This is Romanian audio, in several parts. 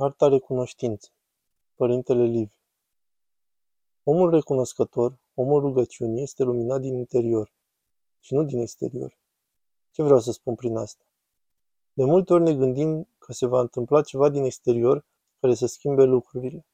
Arta recunoștinței Părintele Liviu Omul recunoscător, omul rugăciunii, este luminat din interior și nu din exterior. Ce vreau să spun prin asta? De multe ori ne gândim că se va întâmpla ceva din exterior care să schimbe lucrurile.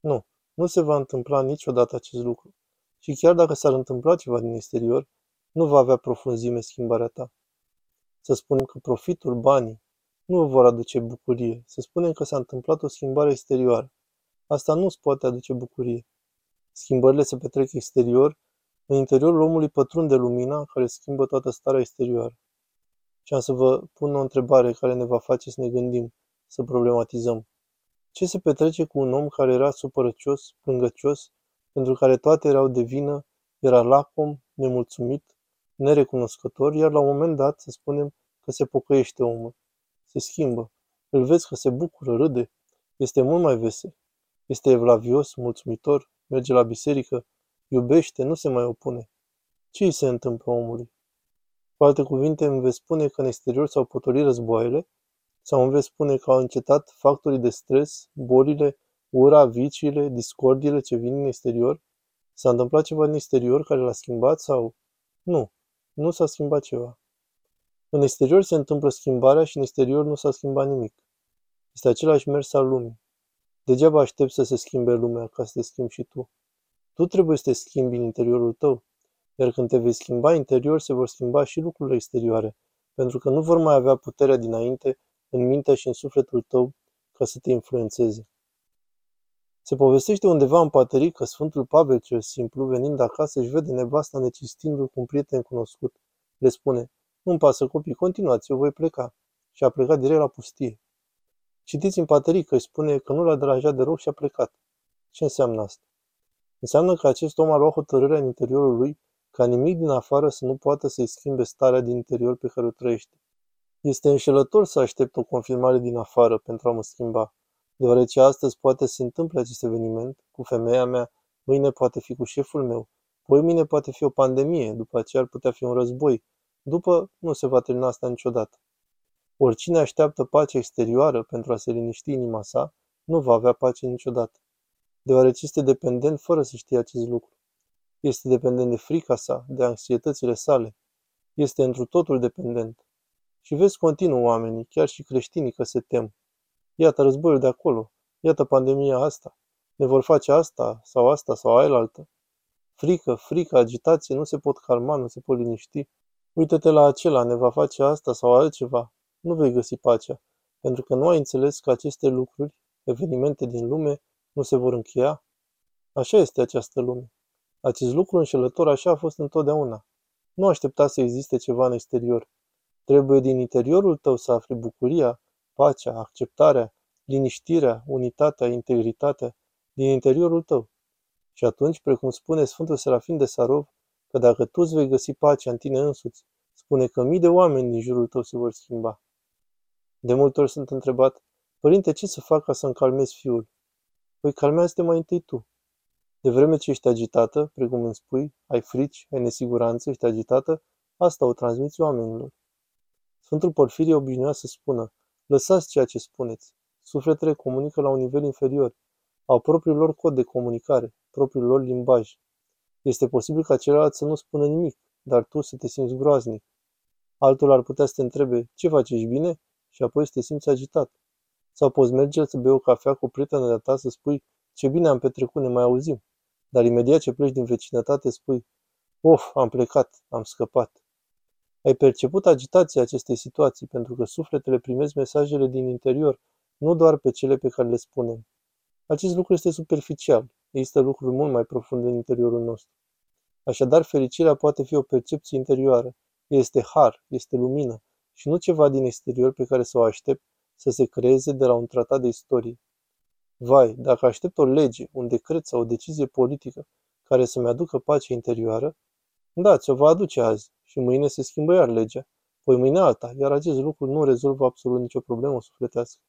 Nu, nu se va întâmpla niciodată acest lucru. Și chiar dacă s-ar întâmpla ceva din exterior, nu va avea profunzime schimbarea ta. Să spunem că profitul, banii, nu vă vor aduce bucurie. Să spunem că s-a întâmplat o schimbare exterioară. Asta nu îți poate aduce bucurie. Schimbările se petrec exterior, în interiorul omului pătrunde lumina care schimbă toată starea exterioară. Și am să vă pun o întrebare care ne va face să ne gândim, să problematizăm. Ce se petrece cu un om care era supărăcios, plângăcios, pentru care toate erau de vină, era lacom, nemulțumit, nerecunoscător, iar la un moment dat, să spunem, că se pocăiește omul se schimbă. Îl vezi că se bucură, râde, este mult mai vesel. Este evlavios, mulțumitor, merge la biserică, iubește, nu se mai opune. Ce îi se întâmplă omului? Cu alte cuvinte, îmi vei spune că în exterior s-au potolit războaiele, sau îmi vei spune că au încetat factorii de stres, bolile, ura, viciile, discordiile ce vin în exterior? S-a întâmplat ceva în exterior care l-a schimbat sau... Nu, nu s-a schimbat ceva. În exterior se întâmplă schimbarea și în exterior nu s-a schimbat nimic. Este același mers al lumii. Degeaba aștept să se schimbe lumea ca să te schimbi și tu. Tu trebuie să te schimbi în interiorul tău, iar când te vei schimba interior, se vor schimba și lucrurile exterioare, pentru că nu vor mai avea puterea dinainte în mintea și în sufletul tău ca să te influențeze. Se povestește undeva în paterii că Sfântul Pavel cel Simplu, venind acasă, își vede nevasta necistindu-l cu un prieten cunoscut. Le spune, nu-mi pasă copii, continuați, eu voi pleca. Și a plecat direct la pustie. Citiți în paterii că îi spune că nu l-a deranjat deloc și a plecat. Ce înseamnă asta? Înseamnă că acest om a luat hotărârea în interiorul lui ca nimic din afară să nu poată să-i schimbe starea din interior pe care o trăiește. Este înșelător să aștept o confirmare din afară pentru a mă schimba, deoarece astăzi poate să se întâmple acest eveniment cu femeia mea, mâine poate fi cu șeful meu, poi mine poate fi o pandemie, după aceea ar putea fi un război, după, nu se va termina asta niciodată. Oricine așteaptă pace exterioară pentru a se liniști inima sa, nu va avea pace niciodată, deoarece este dependent fără să știe acest lucru. Este dependent de frica sa, de anxietățile sale. Este întru totul dependent. Și vezi continuu oamenii, chiar și creștinii, că se tem. Iată războiul de acolo, iată pandemia asta, ne vor face asta sau asta sau aia altă. Frică, frică, agitație, nu se pot calma, nu se pot liniști. Uită-te la acela, ne va face asta sau altceva. Nu vei găsi pacea, pentru că nu ai înțeles că aceste lucruri, evenimente din lume, nu se vor încheia. Așa este această lume. Acest lucru înșelător așa a fost întotdeauna. Nu aștepta să existe ceva în exterior. Trebuie din interiorul tău să afli bucuria, pacea, acceptarea, liniștirea, unitatea, integritatea din interiorul tău. Și atunci, precum spune Sfântul Serafin de Sarov, că dacă tu îți vei găsi pacea în tine însuți, spune că mii de oameni din jurul tău se vor schimba. De multe ori sunt întrebat, Părinte, ce să fac ca să-mi calmez fiul? Păi calmează-te mai întâi tu. De vreme ce ești agitată, precum îmi spui, ai frici, ai nesiguranță, ești agitată, asta o transmiți oamenilor. Sfântul Porfirie obișnuia să spună, lăsați ceea ce spuneți. Sufletele comunică la un nivel inferior. Au propriul lor cod de comunicare, propriul lor limbaj. Este posibil ca celălalt să nu spună nimic, dar tu să te simți groaznic. Altul ar putea să te întrebe, ce faci, ești bine? Și apoi să te simți agitat. Sau poți merge să bei o cafea cu prietena de ta să spui, ce bine am petrecut, ne mai auzim. Dar imediat ce pleci din vecinătate spui, of, am plecat, am scăpat. Ai perceput agitația acestei situații pentru că sufletele primesc mesajele din interior, nu doar pe cele pe care le spunem. Acest lucru este superficial. Există lucruri mult mai profunde în interiorul nostru. Așadar, fericirea poate fi o percepție interioară. Este har, este lumină și nu ceva din exterior pe care să o aștept să se creeze de la un tratat de istorie. Vai, dacă aștept o lege, un decret sau o decizie politică care să-mi aducă pace interioară, da, ți-o va aduce azi și mâine se schimbă iar legea, poi mâine alta, iar acest lucru nu rezolvă absolut nicio problemă sufletească.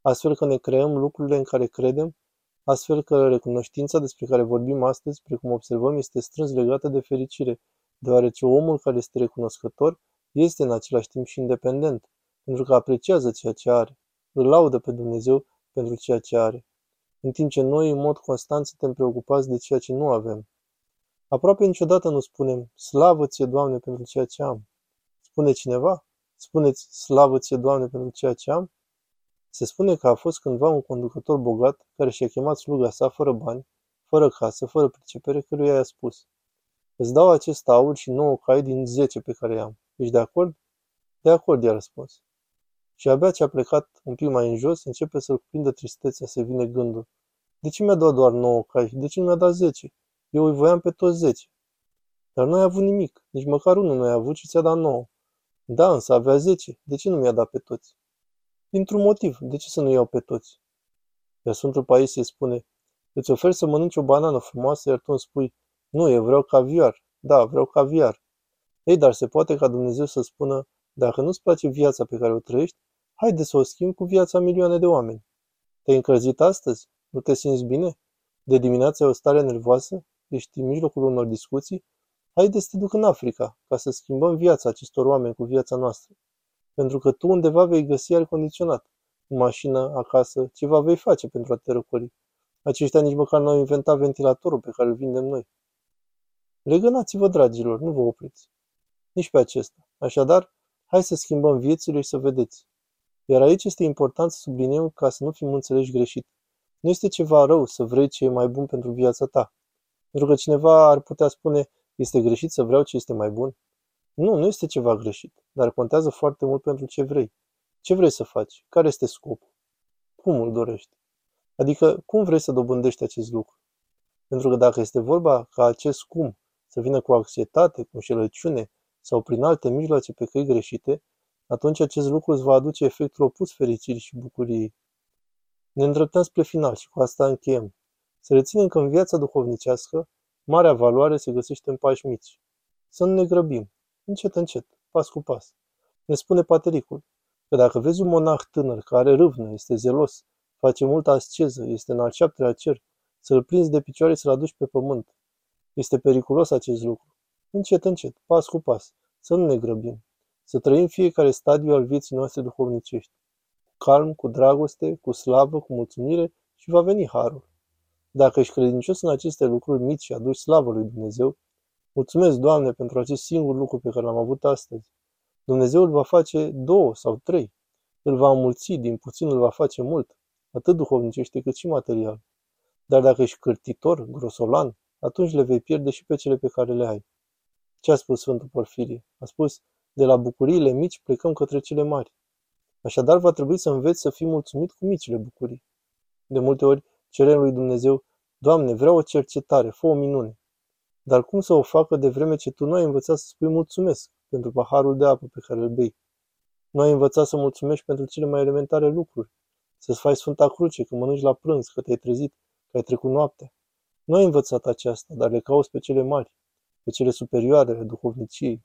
Astfel că ne creăm lucrurile în care credem astfel că recunoștința despre care vorbim astăzi, precum observăm, este strâns legată de fericire, deoarece omul care este recunoscător este în același timp și independent, pentru că apreciază ceea ce are, îl laudă pe Dumnezeu pentru ceea ce are, în timp ce noi, în mod constant, suntem preocupați de ceea ce nu avem. Aproape niciodată nu spunem, slavă ție, Doamne, pentru ceea ce am. Spune cineva? Spuneți, slavă ție, Doamne, pentru ceea ce am? Se spune că a fost cândva un conducător bogat care și-a chemat sluga sa fără bani, fără casă, fără pricepere, căruia i-a spus. Îți dau acest aur și nouă cai din zece pe care i-am. Ești de acord? De acord, i-a răspuns. Și abia ce a plecat un pic mai în jos, începe să-l cuprindă tristețea, să vine gândul. De ce mi-a dat doar nouă cai? De ce nu mi-a dat zece? Eu îi voiam pe toți zece. Dar nu ai avut nimic, nici măcar unul nu ai avut și ți-a dat nouă. Da, însă avea zece. De ce nu mi-a dat pe toți? Dintr-un motiv. De ce să nu iau pe toți? Iar Sfântul Paisie spune, îți ofer să mănânci o banană frumoasă, iar tu îmi spui, nu, eu vreau caviar. Da, vreau caviar. Ei, dar se poate ca Dumnezeu să spună, dacă nu-ți place viața pe care o trăiești, haide să o schimbi cu viața milioane de oameni. Te-ai încălzit astăzi? Nu te simți bine? De dimineață ai o stare nervoasă? Ești în mijlocul unor discuții? Haide să te duc în Africa, ca să schimbăm viața acestor oameni cu viața noastră. Pentru că tu undeva vei găsi aer condiționat. În mașină, acasă, ceva vei face pentru a te răcori. Aceștia nici măcar nu au inventat ventilatorul pe care îl vindem noi. Legănați-vă, dragilor, nu vă opriți. Nici pe acesta. Așadar, hai să schimbăm viețile și să vedeți. Iar aici este important să subliniem ca să nu fim înțeleși greșit. Nu este ceva rău să vrei ce e mai bun pentru viața ta. Pentru că cineva ar putea spune, este greșit să vreau ce este mai bun? Nu, nu este ceva greșit, dar contează foarte mult pentru ce vrei. Ce vrei să faci? Care este scopul? Cum îl dorești? Adică, cum vrei să dobândești acest lucru? Pentru că dacă este vorba ca acest cum să vină cu anxietate, cu înșelăciune sau prin alte mijloace pe căi greșite, atunci acest lucru îți va aduce efectul opus fericirii și bucuriei. Ne îndreptăm spre final și cu asta încheiem. Să reținem că în viața duhovnicească, marea valoare se găsește în pași mici. Să nu ne grăbim, încet, încet, pas cu pas. Ne spune Patericul că dacă vezi un monah tânăr care râvnă, este zelos, face multă asceză, este în al șaptelea cer, să-l prinzi de picioare să-l aduci pe pământ. Este periculos acest lucru. Încet, încet, pas cu pas, să nu ne grăbim, să trăim fiecare stadiu al vieții noastre duhovnicești, cu calm, cu dragoste, cu slavă, cu mulțumire și va veni harul. Dacă ești credincios în aceste lucruri mici și aduci slavă lui Dumnezeu, mulțumesc, Doamne, pentru acest singur lucru pe care l-am avut astăzi. Dumnezeu îl va face două sau trei. Îl va înmulți, din puțin îl va face mult, atât duhovnicește cât și material. Dar dacă ești cârtitor, grosolan, atunci le vei pierde și pe cele pe care le ai. Ce a spus Sfântul Porfirie? A spus, de la bucuriile mici plecăm către cele mari. Așadar va trebui să înveți să fii mulțumit cu micile bucurii. De multe ori cerem lui Dumnezeu, Doamne, vreau o cercetare, fă o minune. Dar cum să o facă de vreme ce tu nu ai învățat să spui mulțumesc pentru paharul de apă pe care îl bei? Nu ai învățat să mulțumești pentru cele mai elementare lucruri, să-ți faci Sfânta Cruce când mănânci la prânz, că te-ai trezit, că ai trecut noaptea. Nu ai învățat aceasta, dar le cauți pe cele mari, pe cele superioare ale duhovniciei.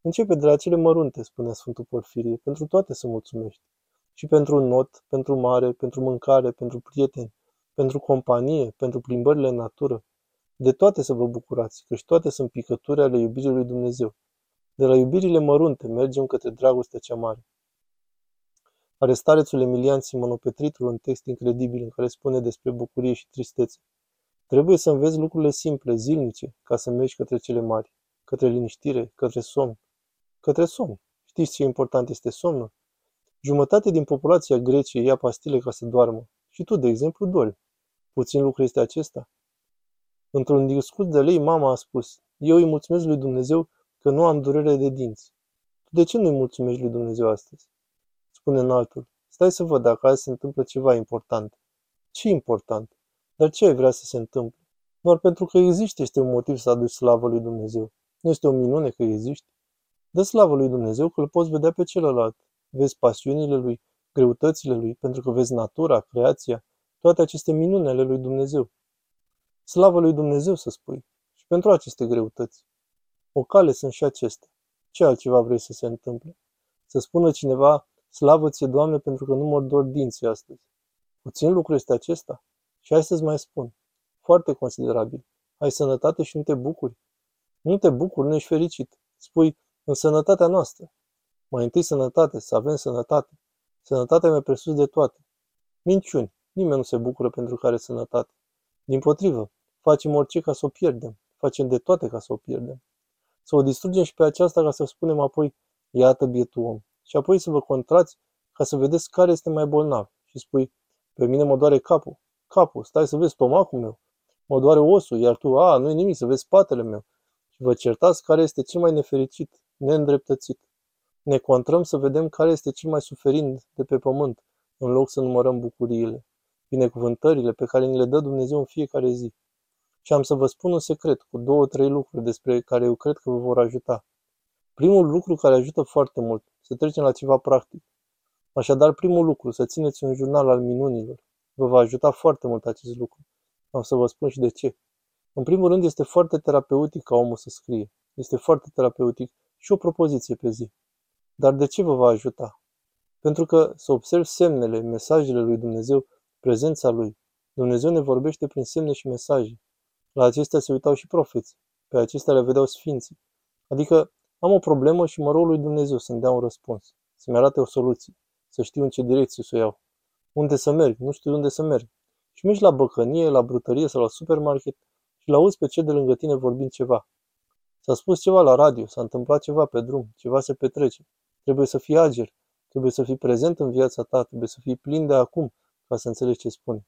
Începe de la cele mărunte, spunea Sfântul Porfirie, pentru toate să mulțumești. Și pentru un not, pentru mare, pentru mâncare, pentru prieteni, pentru companie, pentru plimbările în natură. De toate să vă bucurați, căci toate sunt picături ale iubirii lui Dumnezeu. De la iubirile mărunte mergem către dragostea cea mare. Arestarețul Emilian Simonopetritul un text incredibil în care spune despre bucurie și tristețe. Trebuie să înveți lucrurile simple, zilnice, ca să mergi către cele mari, către liniștire, către somn. Către somn. Știți ce important este somnul? Jumătate din populația Greciei ia pastile ca să doarmă. Și tu, de exemplu, dormi. Puțin lucru este acesta? Într-un discurs de lei, mama a spus, eu îi mulțumesc lui Dumnezeu că nu am durere de dinți. Tu de ce nu îi mulțumești lui Dumnezeu astăzi? Spune în altul, stai să văd dacă azi se întâmplă ceva important. Ce important? Dar ce ai vrea să se întâmple? Doar pentru că există este un motiv să aduci slavă lui Dumnezeu. Nu este o minune că existi? Dă slavă lui Dumnezeu că îl poți vedea pe celălalt. Vezi pasiunile lui, greutățile lui, pentru că vezi natura, creația, toate aceste minune ale lui Dumnezeu. Slavă lui Dumnezeu să spui. Și pentru aceste greutăți. O cale sunt și acestea. Ce altceva vrei să se întâmple? Să spună cineva, slavă ție, Doamne, pentru că nu mor doar dinții astăzi. Puțin lucru este acesta. Și hai să-ți mai spun. Foarte considerabil. Ai sănătate și nu te bucuri. Nu te bucuri, nu ești fericit. Spui, în sănătatea noastră. Mai întâi sănătate, să avem sănătate. Sănătatea mai presus de toate. Minciuni. nimeni nu se bucură pentru care sănătate. Din potrivă, facem orice ca să o pierdem. Facem de toate ca să o pierdem. Să o distrugem și pe aceasta ca să spunem apoi, iată bietul om. Și apoi să vă contrați ca să vedeți care este mai bolnav. Și spui, pe mine mă doare capul. Capul, stai să vezi stomacul meu. Mă doare osul, iar tu, a, nu-i nimic, să vezi spatele meu. Și vă certați care este cel mai nefericit, neîndreptățit. Ne contrăm să vedem care este cel mai suferind de pe pământ, în loc să numărăm bucuriile, binecuvântările pe care ni le dă Dumnezeu în fiecare zi. Și am să vă spun un secret cu două, trei lucruri despre care eu cred că vă vor ajuta. Primul lucru care ajută foarte mult, să trecem la ceva practic. Așadar, primul lucru, să țineți un jurnal al minunilor. Vă va ajuta foarte mult acest lucru. Am să vă spun și de ce. În primul rând, este foarte terapeutic ca omul să scrie. Este foarte terapeutic și o propoziție pe zi. Dar de ce vă va ajuta? Pentru că să observ semnele, mesajele lui Dumnezeu, prezența lui. Dumnezeu ne vorbește prin semne și mesaje. La acestea se uitau și profeții. Pe acestea le vedeau sfinții. Adică am o problemă și mă rog lui Dumnezeu să-mi dea un răspuns, să-mi arate o soluție, să știu în ce direcție să o iau. Unde să merg, nu știu unde să merg. Și mergi la băcănie, la brutărie sau la supermarket și l-auzi pe cel de lângă tine vorbind ceva. S-a spus ceva la radio, s-a întâmplat ceva pe drum, ceva se petrece. Trebuie să fii ager, trebuie să fii prezent în viața ta, trebuie să fii plin de acum ca să înțelegi ce spune.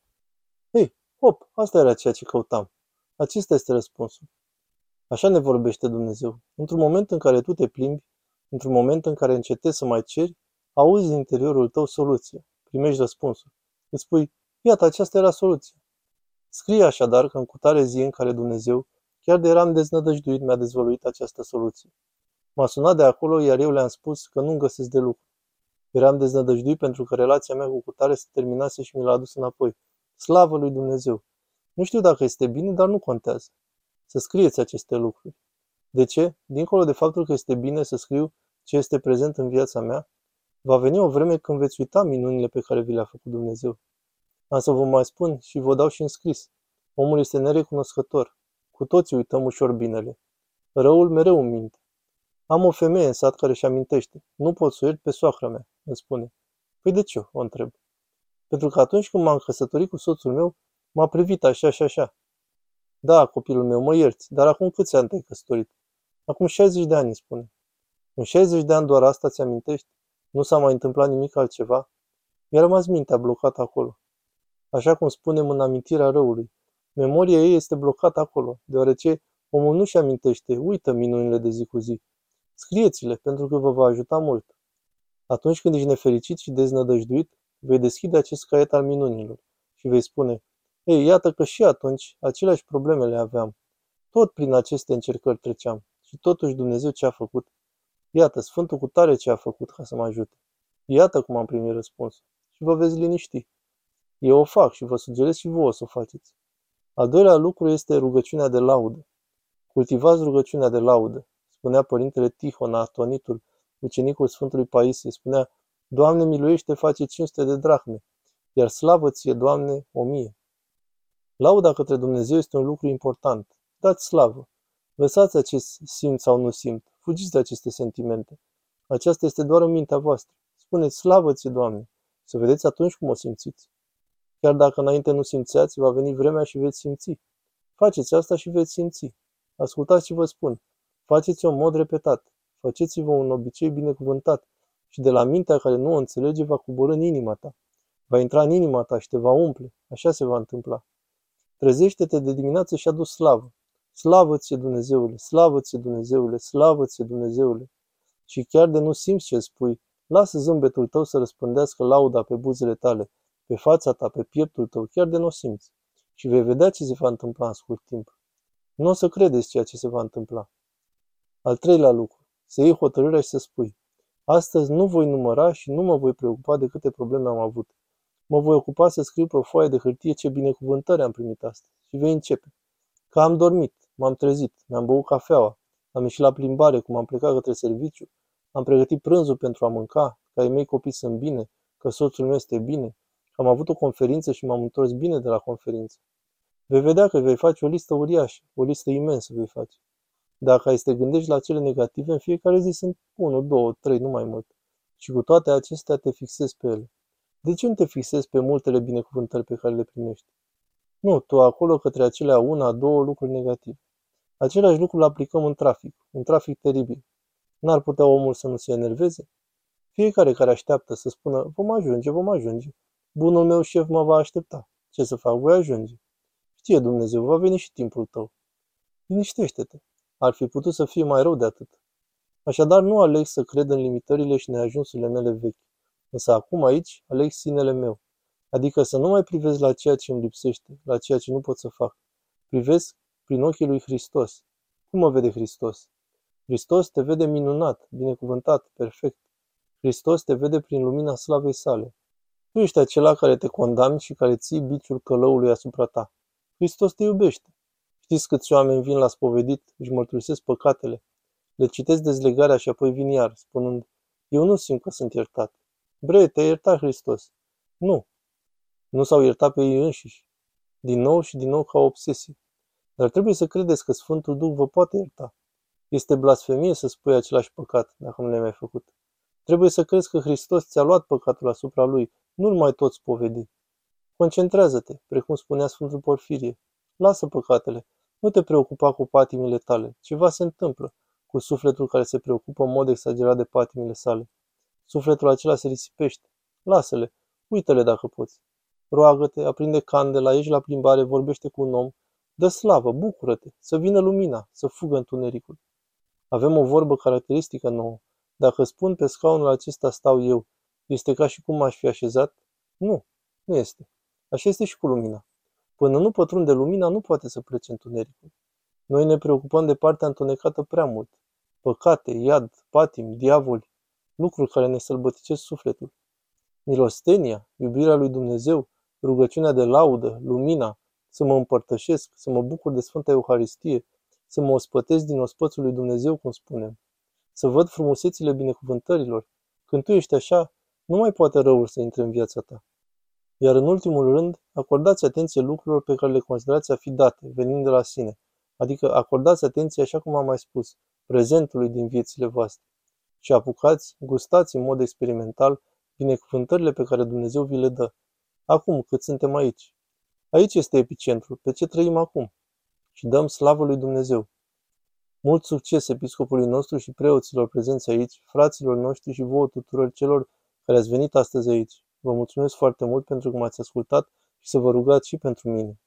Ei, hop, asta era ceea ce căutam. Acesta este răspunsul. Așa ne vorbește Dumnezeu. Într-un moment în care tu te plimbi, într-un moment în care încetezi să mai ceri, auzi din interiorul tău soluția, primești răspunsul. Îți spui, iată, aceasta era soluția. Scrie așadar că în cutare zi în care Dumnezeu, chiar de eram deznădăjduit, mi-a dezvăluit această soluție. M-a sunat de acolo, iar eu le-am spus că nu-mi găsesc de lucru. Eram deznădăjduit pentru că relația mea cu cutare se terminase și mi l-a adus înapoi. Slavă lui Dumnezeu! Nu știu dacă este bine, dar nu contează. Să scrieți aceste lucruri. De ce? Dincolo de faptul că este bine să scriu ce este prezent în viața mea, va veni o vreme când veți uita minunile pe care vi le-a făcut Dumnezeu. Am să vă mai spun și vă dau și în scris. Omul este nerecunoscător. Cu toții uităm ușor binele. Răul mereu în minte. Am o femeie în sat care își amintește. Nu pot să iert pe soacra mea, îmi spune. Păi de ce? O întreb. Pentru că atunci când m-am căsătorit cu soțul meu, m-a privit așa și așa. Da, copilul meu, mă ierți, dar acum câți ani te-ai căsătorit? Acum 60 de ani, îmi spune. În 60 de ani doar asta ți amintești? Nu s-a mai întâmplat nimic altceva? Mi-a rămas mintea blocată acolo. Așa cum spunem în amintirea răului. Memoria ei este blocată acolo, deoarece omul nu-și amintește, uită minunile de zi cu zi. Scrieți-le, pentru că vă va ajuta mult. Atunci când ești nefericit și deznădăjduit, vei deschide acest caiet al minunilor și vei spune, ei, iată că și atunci aceleași probleme le aveam. Tot prin aceste încercări treceam. Și totuși Dumnezeu ce a făcut? Iată, Sfântul cu tare ce a făcut ca să mă ajute. Iată cum am primit răspuns. Și vă veți liniști. Eu o fac și vă sugerez și vouă să o faceți. Al doilea lucru este rugăciunea de laudă. Cultivați rugăciunea de laudă. Spunea părintele Tihon, atonitul, ucenicul Sfântului Paisie, spunea, Doamne miluiește, face 500 de drahme, iar slavă ție, Doamne, o mie. Lauda către Dumnezeu este un lucru important. Dați slavă. Lăsați acest simt sau nu simt. Fugiți de aceste sentimente. Aceasta este doar în mintea voastră. Spuneți slavă ți Doamne. Să vedeți atunci cum o simțiți. Chiar dacă înainte nu simțeați, va veni vremea și veți simți. Faceți asta și veți simți. Ascultați ce vă spun. Faceți-o în mod repetat. Faceți-vă un obicei binecuvântat și de la mintea care nu o înțelege va coborâ în inima ta. Va intra în inima ta și te va umple. Așa se va întâmpla. Trezește-te de dimineață și adu slavă. Slavă ție Dumnezeule, slavă ție Dumnezeule, slavă ție Dumnezeule. Și chiar de nu simți ce spui, lasă zâmbetul tău să răspândească lauda pe buzele tale, pe fața ta, pe pieptul tău, chiar de nu simți. Și vei vedea ce se va întâmpla în scurt timp. Nu o să credeți ceea ce se va întâmpla. Al treilea lucru, să iei hotărârea și să spui, astăzi nu voi număra și nu mă voi preocupa de câte probleme am avut. Mă voi ocupa să scriu pe o foaie de hârtie ce binecuvântări am primit astăzi și vei începe. Că am dormit, m-am trezit, mi-am băut cafeaua, am ieșit la plimbare, cum am plecat către serviciu, am pregătit prânzul pentru a mânca, că ai mei copii sunt bine, că soțul meu este bine, că am avut o conferință și m-am întors bine de la conferință. Vei vedea că vei face o listă uriașă, o listă imensă vei face. Dacă ai să te gândești la cele negative, în fiecare zi sunt 1, 2, 3, nu mai mult. Și cu toate acestea te fixezi pe ele. De ce nu te fixezi pe multele binecuvântări pe care le primești? Nu, tu acolo către acelea una, două lucruri negative. Același lucru îl aplicăm în trafic, un trafic teribil. N-ar putea omul să nu se enerveze? Fiecare care așteaptă să spună, vom ajunge, vom ajunge. Bunul meu șef mă va aștepta. Ce să fac, voi ajunge. Știe Dumnezeu, va veni și timpul tău. Liniștește-te. Ar fi putut să fie mai rău de atât. Așadar, nu aleg să cred în limitările și neajunsurile mele vechi. Însă acum aici aleg sinele meu. Adică să nu mai privesc la ceea ce îmi lipsește, la ceea ce nu pot să fac. Privesc prin ochii lui Hristos. Cum mă vede Hristos? Hristos te vede minunat, binecuvântat, perfect. Hristos te vede prin lumina slavei sale. Tu ești acela care te condamni și care ții biciul călăului asupra ta. Hristos te iubește. Știți câți oameni vin la spovedit, își mărturisesc păcatele, le citesc dezlegarea și apoi vin iar, spunând, eu nu simt că sunt iertat. Bre, te-a iertat Hristos. Nu. Nu s-au iertat pe ei înșiși. Din nou și din nou ca o obsesie. Dar trebuie să credeți că Sfântul Duh vă poate ierta. Este blasfemie să spui același păcat, dacă nu le-ai mai făcut. Trebuie să crezi că Hristos ți-a luat păcatul asupra Lui, nu-l mai tot spovedi. Concentrează-te, precum spunea Sfântul Porfirie. Lasă păcatele. Nu te preocupa cu patimile tale. Ceva se întâmplă cu sufletul care se preocupă în mod exagerat de patimile sale. Sufletul acela se risipește. Lasă-le. Uită-le dacă poți. Roagă-te, aprinde candela, ieși la plimbare, vorbește cu un om. Dă slavă, bucură-te, să vină lumina, să fugă întunericul. Avem o vorbă caracteristică nouă. Dacă spun pe scaunul acesta stau eu, este ca și cum m-aș fi așezat? Nu, nu este. Așa este și cu lumina. Până nu pătrunde lumina, nu poate să plece întunericul. Noi ne preocupăm de partea întunecată prea mult. Păcate, iad, patim, diavoli, lucruri care ne sălbăticesc sufletul. Milostenia, iubirea lui Dumnezeu, rugăciunea de laudă, lumina, să mă împărtășesc, să mă bucur de Sfânta Euharistie, să mă ospătesc din ospățul lui Dumnezeu, cum spunem, să văd frumusețile binecuvântărilor. Când tu ești așa, nu mai poate răul să intre în viața ta. Iar în ultimul rând, acordați atenție lucrurilor pe care le considerați a fi date, venind de la sine, adică acordați atenție, așa cum am mai spus, prezentului din viețile voastre. Și apucați, gustați în mod experimental binecuvântările pe care Dumnezeu vi le dă. Acum, cât suntem aici. Aici este epicentrul, pe ce trăim acum. Și dăm slavă lui Dumnezeu. Mult succes episcopului nostru și preoților prezenți aici, fraților noștri și vouă tuturor celor care ați venit astăzi aici. Vă mulțumesc foarte mult pentru că m-ați ascultat și să vă rugați și pentru mine.